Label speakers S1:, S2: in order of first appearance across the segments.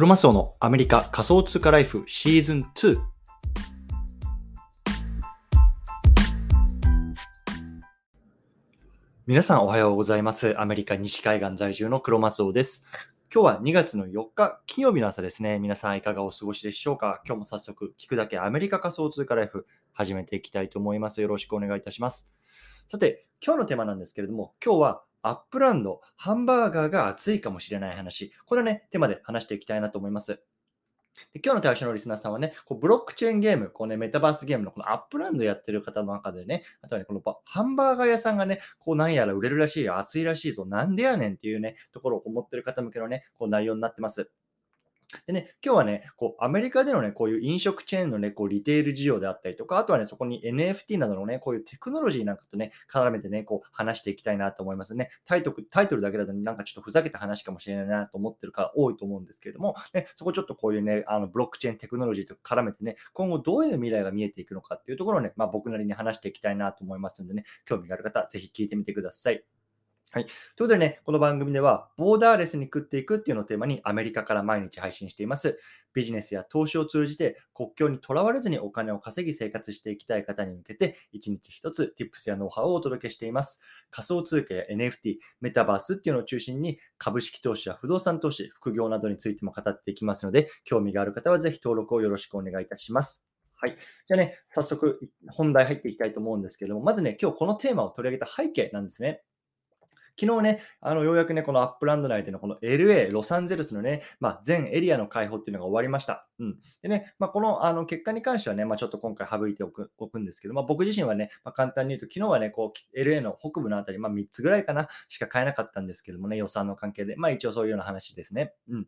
S1: クロマスオのアメリカ仮想通貨ライフシーズン2。皆さんおはようございます。アメリカ西海岸在住のクロマスオです。今日は2月の4日金曜日の朝ですね。皆さんいかがお過ごしでしょうか？今日も早速聞くだけアメリカ仮想通貨ライフ始めていきたいと思います。よろしくお願いいたします。さて、今日のテーマなんですけれども、今日はアップランド、ハンバーガーが熱いかもしれない話。これね、テーマで話していきたいなと思います。で今日の対象のリスナーさんはね、こうブロックチェーンゲーム、こうね、メタバースゲームのこのアップランドやってる方の中でね、あとはね、このハンバーガー屋さんがね、こうなんやら売れるらしいよ、熱いらしいぞ、なんでやねんっていうね、ところを思ってる方向けのね、こう内容になってます。でね、今日はね、こうアメリカでのね、こういう飲食チェーンのね、こうリテール事業であったりとか、あとはね、そこに NFT などのね、こういうテクノロジーなんかとね、絡めてね、こう話していきたいなと思いますね。タイトルタイトルだけだと、ね、なんかちょっとふざけた話かもしれないなと思ってる方多いと思うんですけれども、ね、そこちょっとこういうね、あのブロックチェーンテクノロジーと絡めてね、今後どういう未来が見えていくのかっていうところをね、まあ、僕なりに話していきたいなと思いますのでね、興味がある方、ぜひ聞いてみてください。はい。ということでね、この番組では、ボーダーレスに食っていくっていうのをテーマにアメリカから毎日配信しています。ビジネスや投資を通じて国境にとらわれずにお金を稼ぎ生活していきたい方に向けて、一日一つ Tips やノウハウをお届けしています。仮想通貨や NFT、メタバースっていうのを中心に、株式投資や不動産投資、副業などについても語っていきますので、興味がある方はぜひ登録をよろしくお願いいたします。はい。じゃあね、早速本題入っていきたいと思うんですけども、まずね、今日このテーマを取り上げた背景なんですね。昨日ね、あのようやくね、このアップランド内でのこの LA、ロサンゼルスのね、まあ、全エリアの開放っていうのが終わりました。うん。でね、まあ、このあの結果に関してはね、まあ、ちょっと今回省いておくおくんですけど、まあ、僕自身はね、まあ、簡単に言うと、昨日はね、こう、LA の北部のあたり、まあ、3つぐらいかな、しか買えなかったんですけどもね、予算の関係で、まあ、一応そういうような話ですね。うん。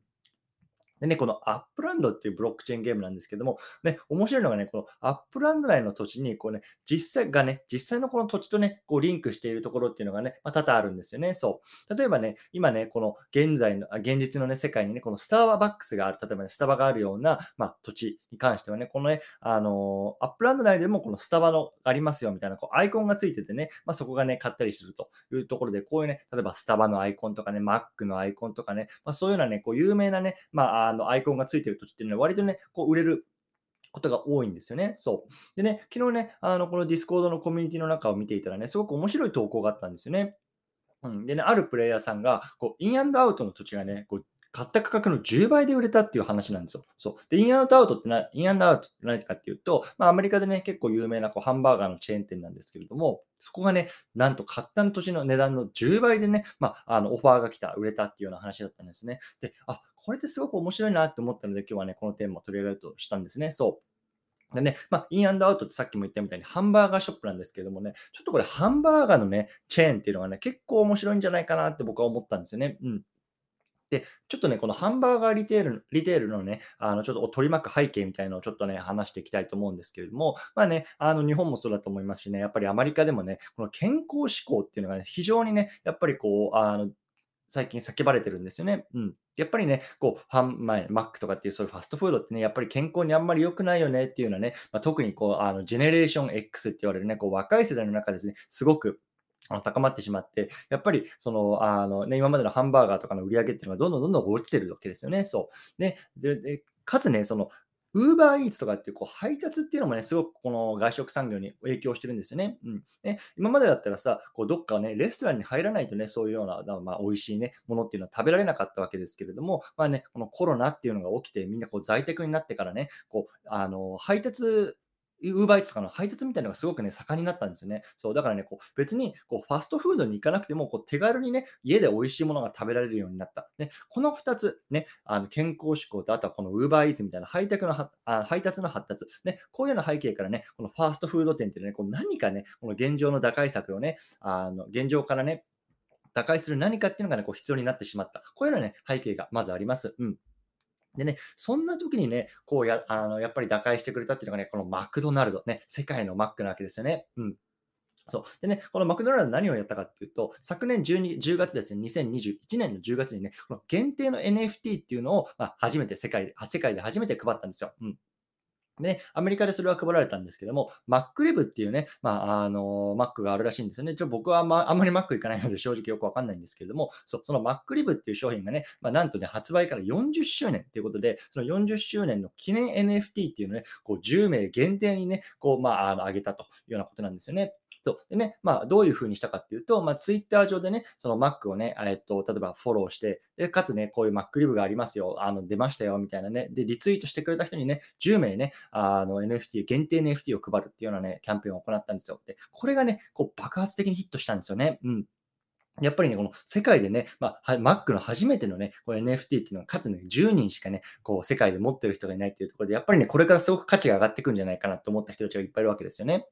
S1: でね、このアップランドっていうブロックチェーンゲームなんですけども、ね、面白いのがね、このアップランド内の土地に、こうね、実際がね、実際のこの土地とね、こうリンクしているところっていうのがね、まあ、多々あるんですよね。そう。例えばね、今ね、この現在の、現実のね、世界にね、このスターバックスがある、例えばね、スタバがあるような、まあ、土地に関してはね、このね、あのーアップランド内でもこのスタバのありますよみたいな、こうアイコンがついててね、まあ、そこがね、買ったりするというところで、こういうね、例えばスタバのアイコンとかね、Mac のアイコンとかね、まあ、そういうようなね、こう有名なね、まあ、あのアイコンがついてる土地っていうのは割とね、こう売れることが多いんですよね。そう。でね、昨日ね、あのこの Discord のコミュニティの中を見ていたらね、すごく面白い投稿があったんですよね。うん、でね、あるプレイヤーさんが、こうインアウトの土地がね、こう買った価格の10倍で売れたっていう話なんですよ。そう。で、インアンドアウトってな、インアンドアウトって何かっていうと、まあ、アメリカでね、結構有名なこうハンバーガーのチェーン店なんですけれども、そこがね、なんと買った土地の値段の10倍でね、まあ、あのオファーが来た、売れたっていうような話だったんですね。で、あ、これってすごく面白いなって思ったので、今日はね、このテーマを取り上げるとしたんですね。そう。でね、まあ、インアウトってさっきも言ったみたいにハンバーガーショップなんですけれどもね、ちょっとこれハンバーガーのね、チェーンっていうのがね、結構面白いんじゃないかなって僕は思ったんですよね。うん。で、ちょっとね、このハンバーガーリテールリテールのね、あのちょっと取り巻く背景みたいなのをちょっとね、話していきたいと思うんですけれども、まあね、あの日本もそうだと思いますしね、やっぱりアメリカでもね、この健康志向っていうのがね、非常にね、やっぱりこう、あの最近叫ばれてるんですよね。うん。やっぱりね、こう、ハン、まあ、マックとかっていうそういうファストフードってね、やっぱり健康にあんまり良くないよねっていうのはね、まあ、特にこう、あの、ジェネレーション X って言われるね、こう、若い世代の中ですね、すごくあの高まってしまって、やっぱりそのあの、ね、今までのハンバーガーとかの売り上げっていうのがどんどんどんどん落ちてるわけですよね。そうでかつね、そのウーバーイーツとかっていうこう配達っていうのもね、すごくこの外食産業に影響してるんですよね。うん、ね今までだったらさ、こうどっかね、レストランに入らないとね、そういうような、まあ、美味しいね、ものっていうのは食べられなかったわけですけれども、まあね、このコロナっていうのが起きて、みんなこう在宅になってからね、こうあの配達ウーバーイーツとかの配達みたいなのがすごくね、盛んになったんですよね。そう、だからね、こう別にこうファストフードに行かなくても、こう手軽にね、家で美味しいものが食べられるようになった。ね、この2つ、ね、あの健康志向と、あとはこのウーバーイーツみたいな配達のはあ配達の発達、ね、こういうような背景からね、このファーストフード店っていうね、こう何かね、この現状の打開策をね、あの現状からね、打開する何かっていうのがね、こう必要になってしまった。こういうようなね、背景がまずあります。うん。でね、そんな時にね、こうや、あの、やっぱり打開してくれたっていうのがね、このマクドナルド、ね、世界のマックなわけですよね。うん。そう。でね、このマクドナルド何をやったかっていうと、昨年12 10月ですね、2021年の10月にね、この限定の NFT っていうのを、まあ、初めて世界で、世界で初めて配ったんですよ。うん。ね、アメリカでそれは配られたんですけども、MacLib っていうね、まあ、あの、Mac があるらしいんですよね。ちょ僕はまあんまり Mac 行かないので正直よくわかんないんですけれども、そその MacLib っていう商品がね、まあ、なんとね、発売から40周年ということで、その40周年の記念 NFT っていうのをね、こう10名限定にね、こう、まあ、あの上げたというようなことなんですよね。そう。でね、まあ、どういうふうにしたかっていうと、まあ、ツイッター上でね、その Mac をね、えっと、例えばフォローして、で、かつね、こういう MacLib がありますよ、あの、出ましたよ、みたいなね、で、リツイートしてくれた人にね、10名ね、あの、NFT、限定 NFT を配るっていうようなね、キャンペーンを行ったんですよ。で、これがね、こう、爆発的にヒットしたんですよね。うん。やっぱりね、この世界でね、まあ、Mac の初めてのね、これ NFT っていうのは、かつね、10人しかね、こう、世界で持ってる人がいないっていうところで、やっぱりね、これからすごく価値が上がってくんじゃないかなと思った人たちがいっぱいいるわけですよね。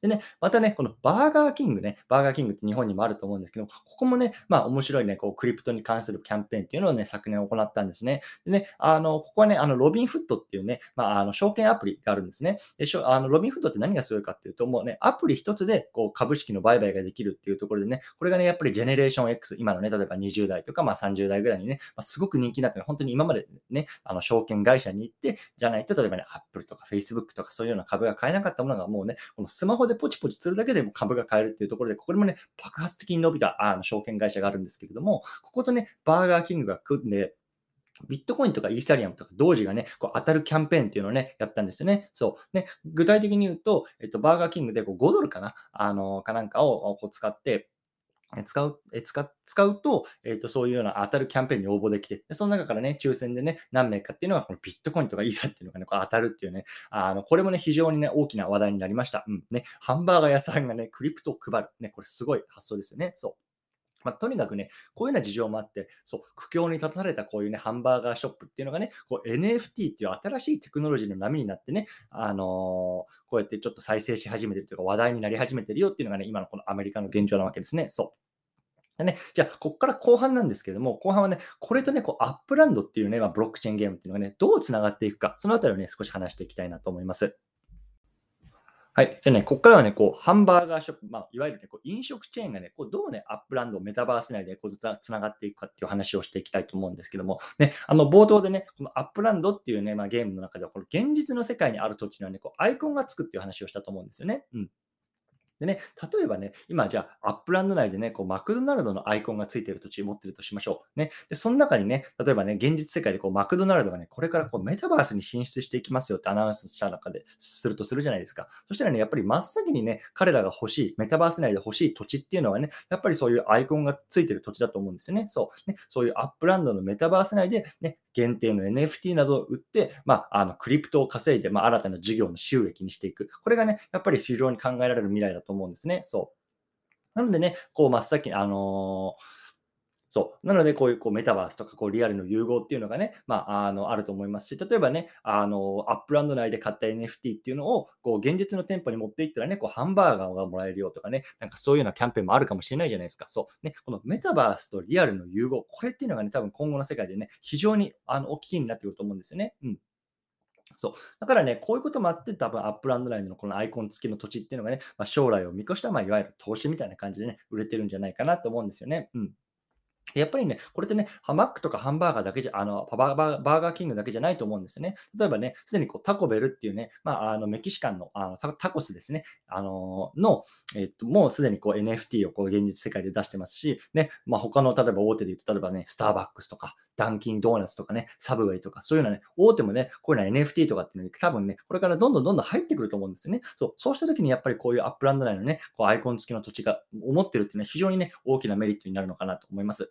S1: でね、またね、このバーガーキングね、バーガーキングって日本にもあると思うんですけど、ここもね、まあ面白いね、こうクリプトに関するキャンペーンっていうのをね、昨年行ったんですね。でね、あの、ここはね、あの、ロビンフットっていうね、まあ、あの、証券アプリがあるんですね。でしょあのロビンフットって何がすごいかっていうと、もうね、アプリ一つでこう株式の売買ができるっていうところでね、これがね、やっぱりジェネレーション X、今のね、例えば20代とか、まあ30代ぐらいにね、まあ、すごく人気になってる、本当に今までね、あの、証券会社に行って、じゃないと、例えばね、Apple とか Facebook とかそういうような株が買えなかったものがもうね、このスマホでポチポチするだけでも株が買えるっていうところで、ここでもね、爆発的に伸びたあの証券会社があるんですけれども、こことね、バーガーキングが組んで、ビットコインとかイーサリアムとか同時がね、こう当たるキャンペーンっていうのをね、やったんですよね。そう。ね、具体的に言うと、えっと、バーガーキングでこう5ドルかなあの、かなんかをこう使って、使う、え使使うと、えっ、ー、と、そういうような当たるキャンペーンに応募できて、でその中からね、抽選でね、何名かっていうのが、このビットコインとかイーサっていうのがね、こう当たるっていうね、あの、これもね、非常にね、大きな話題になりました。うん。ね、ハンバーガー屋さんがね、クリプトを配る。ね、これすごい発想ですよね。そう。まあ、とにかくね、こういうような事情もあって、そう、苦境に立たされたこういうね、ハンバーガーショップっていうのがね、こう NFT っていう新しいテクノロジーの波になってね、あのー、こうやってちょっと再生し始めてるというか話題になり始めてるよっていうのがね、今のこのアメリカの現状なわけですね。そう。ね、じゃあ、ここから後半なんですけども、後半はね、これとね、こうアップランドっていうね、まあ、ブロックチェーンゲームっていうのがね、どうつながっていくか、そのあたりをね、少し話していきたいなと思います。はい。じゃあね、ここからはね、こう、ハンバーガーショップ、まあ、いわゆるね、こう飲食チェーンがね、こうどうね、アップランド、メタバース内でこうつながっていくかっていう話をしていきたいと思うんですけども、ね、あの、冒頭でね、このアップランドっていうね、まあ、ゲームの中では、この現実の世界にある土地にはね、こうアイコンがつくっていう話をしたと思うんですよね。うん。でね、例えばね、今じゃあ、アップランド内でね、こうマクドナルドのアイコンがついている土地を持ってるとしましょう。ね。で、その中にね、例えばね、現実世界でこうマクドナルドがね、これからこうメタバースに進出していきますよってアナウンスした中でするとするじゃないですか。そしたらね、やっぱり真っ先にね、彼らが欲しい、メタバース内で欲しい土地っていうのはね、やっぱりそういうアイコンがついてる土地だと思うんですよね。そう。ね、そういうアップランドのメタバース内でね、限定の NFT などを売って、まあ、あの、クリプトを稼いで、まあ、新たな事業の収益にしていく。これがね、やっぱり非常に考えられる未来だと思うんですね。そう。なのでね、こう、真っ先に、あのーそう。なので、こういうこうメタバースとかこうリアルの融合っていうのがね、まあ、あのあると思いますし、例えばね、あのアップランド内で買った NFT っていうのをこう現実の店舗に持っていったらね、こうハンバーガーがもらえるよとかね、なんかそういうようなキャンペーンもあるかもしれないじゃないですか。そう。ね、このメタバースとリアルの融合、これっていうのがね、多分今後の世界でね、非常にあの大きいになってくると思うんですよね。うん。そう。だからね、こういうこともあって、多分アップランド内のこのアイコン付きの土地っていうのがね、まあ、将来を見越した、まあ、いわゆる投資みたいな感じでね、売れてるんじゃないかなと思うんですよね。うん。やっぱりね、これってね、マックとかハンバーガーだけじゃ、あのバーバーガーキングだけじゃないと思うんですよね。例えばね、すでにこうタコベルっていうね、まあ、あのメキシカンのあのタコスですね、あのの、えっと、もうすでにこう NFT をこう現実世界で出してますし、ね、まあ、他の例えば大手で言うと、例えばね、スターバックスとか、ダンキンドーナツとかね、サブウェイとか、そういうのはね、大手もね、こういうのは NFT とかっていうのに多分ね、これからどんどんどんどん入ってくると思うんですよね。そう、そうした時にやっぱりこういうアップランド内のね、こうアイコン付きの土地が持ってるっていうのは非常にね、大きなメリットになるのかなと思います。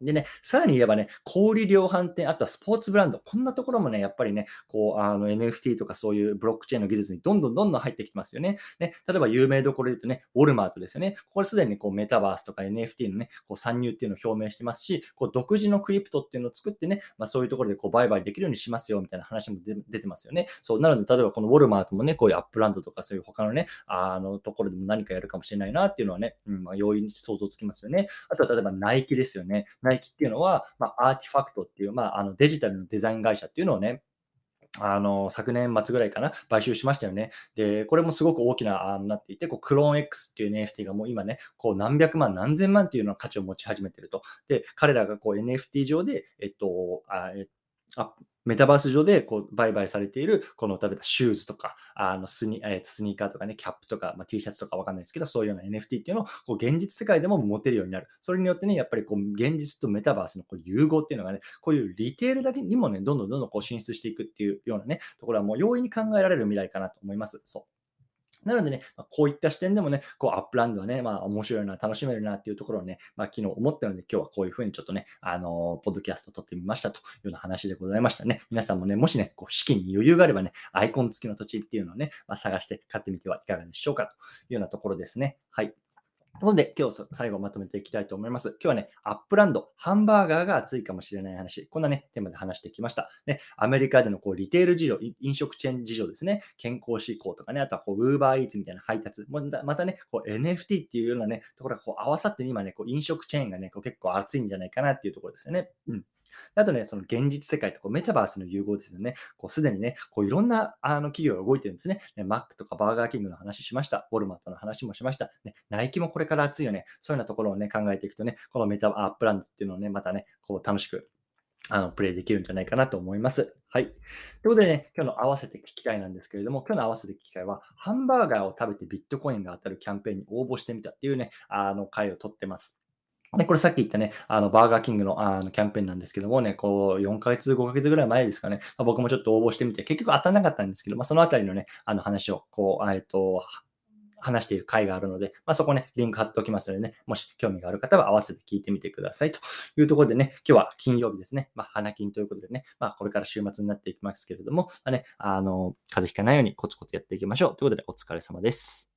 S1: でね、さらに言えばね、小売量販店、あとはスポーツブランド、こんなところもね、やっぱりね、こう、あの NFT とかそういうブロックチェーンの技術にどんどんどんどん入ってきてますよね。ね例えば有名どころで言うとね、ウォルマートですよね。これすでにこうメタバースとか NFT のね、こう参入っていうのを表明してますし、こう独自のクリプトっていうのを作ってね、まあ、そういうところでこう売買できるようにしますよみたいな話も出てますよね。そう、なので、例えばこのウォルマートもね、こういうアップランドとかそういう他のね、あのところでも何かやるかもしれないなっていうのはね、うんまあ、容易に想像つきますよね。あとは例えばナイキですよね。ナイキっていうのは、まあ、アーティファクトっていう、まあ、あのデジタルのデザイン会社っていうのをね、あの昨年末ぐらいかな、買収しましたよね。で、これもすごく大きな案になっていて、こうクローン X っていう NFT がもう今ね、こう何百万、何千万っていうの価値を持ち始めてると。で、彼らがこう NFT 上で、えっと、あえあメタバース上でこう売買されている、この例えばシューズとか、あのスニ,、えー、スニーカーとかね、キャップとか、まあ、T シャツとかわかんないですけど、そういうような NFT っていうのをこう現実世界でも持てるようになる。それによってね、やっぱりこう現実とメタバースのこう融合っていうのがね、こういうリテールだけにもね、どんどんどんどんこう進出していくっていうようなね、ところはもう容易に考えられる未来かなと思います。そう。なのでね、こういった視点でもね、こうアップランドはね、まあ面白いな、楽しめるなっていうところをね、まあ昨日思ったので、今日はこういうふうにちょっとね、あのー、ポッドキャスト録ってみましたというような話でございましたね。皆さんもね、もしね、こう資金に余裕があればね、アイコン付きの土地っていうのをね、まあ、探して買ってみてはいかがでしょうかというようなところですね。はい。ということで、今日最後まとめていきたいと思います。今日はね、アップランド、ハンバーガーが熱いかもしれない話、こんなね、テーマで話してきました。ね、アメリカでのこうリテール事情、飲食チェーン事情ですね、健康志向とかね、あとはこう、ウーバーイーツみたいな配達、またね、こう NFT っていうようなね、ところがこう合わさって今ね、こう飲食チェーンがね、こう結構熱いんじゃないかなっていうところですよね。うん。あとね、その現実世界とこうメタバースの融合ですよね。こうすでにね、こういろんなあの企業が動いてるんですね。ね Mac とかバーガーキングの話しました。ウォルマートの話もしました。ね、ナイキもこれから熱いよね。そういうようなところをね、考えていくとね、このメタアップランドっていうのをね、またね、こう楽しくあの、プレイできるんじゃないかなと思います。はい。ということでね、今日の合わせて聞きたいなんですけれども、今日の合わせて聞きたいは、ハンバーガーを食べてビットコインが当たるキャンペーンに応募してみたっていうね、あの、回を取ってます。で、これさっき言ったね、あの、バーガーキングのあのキャンペーンなんですけどもね、こう、4ヶ月、5ヶ月ぐらい前ですかね、まあ、僕もちょっと応募してみて、結局当たらなかったんですけど、まあ、そのあたりのね、あの話を、こう、えっと、話している回があるので、まあ、そこね、リンク貼っておきますのでね、もし興味がある方は合わせて聞いてみてくださいというところでね、今日は金曜日ですね、まあ、花金ということでね、まあ、これから週末になっていきますけれども、まあね、あの、風邪ひかないようにコツコツやっていきましょうということで、お疲れ様です。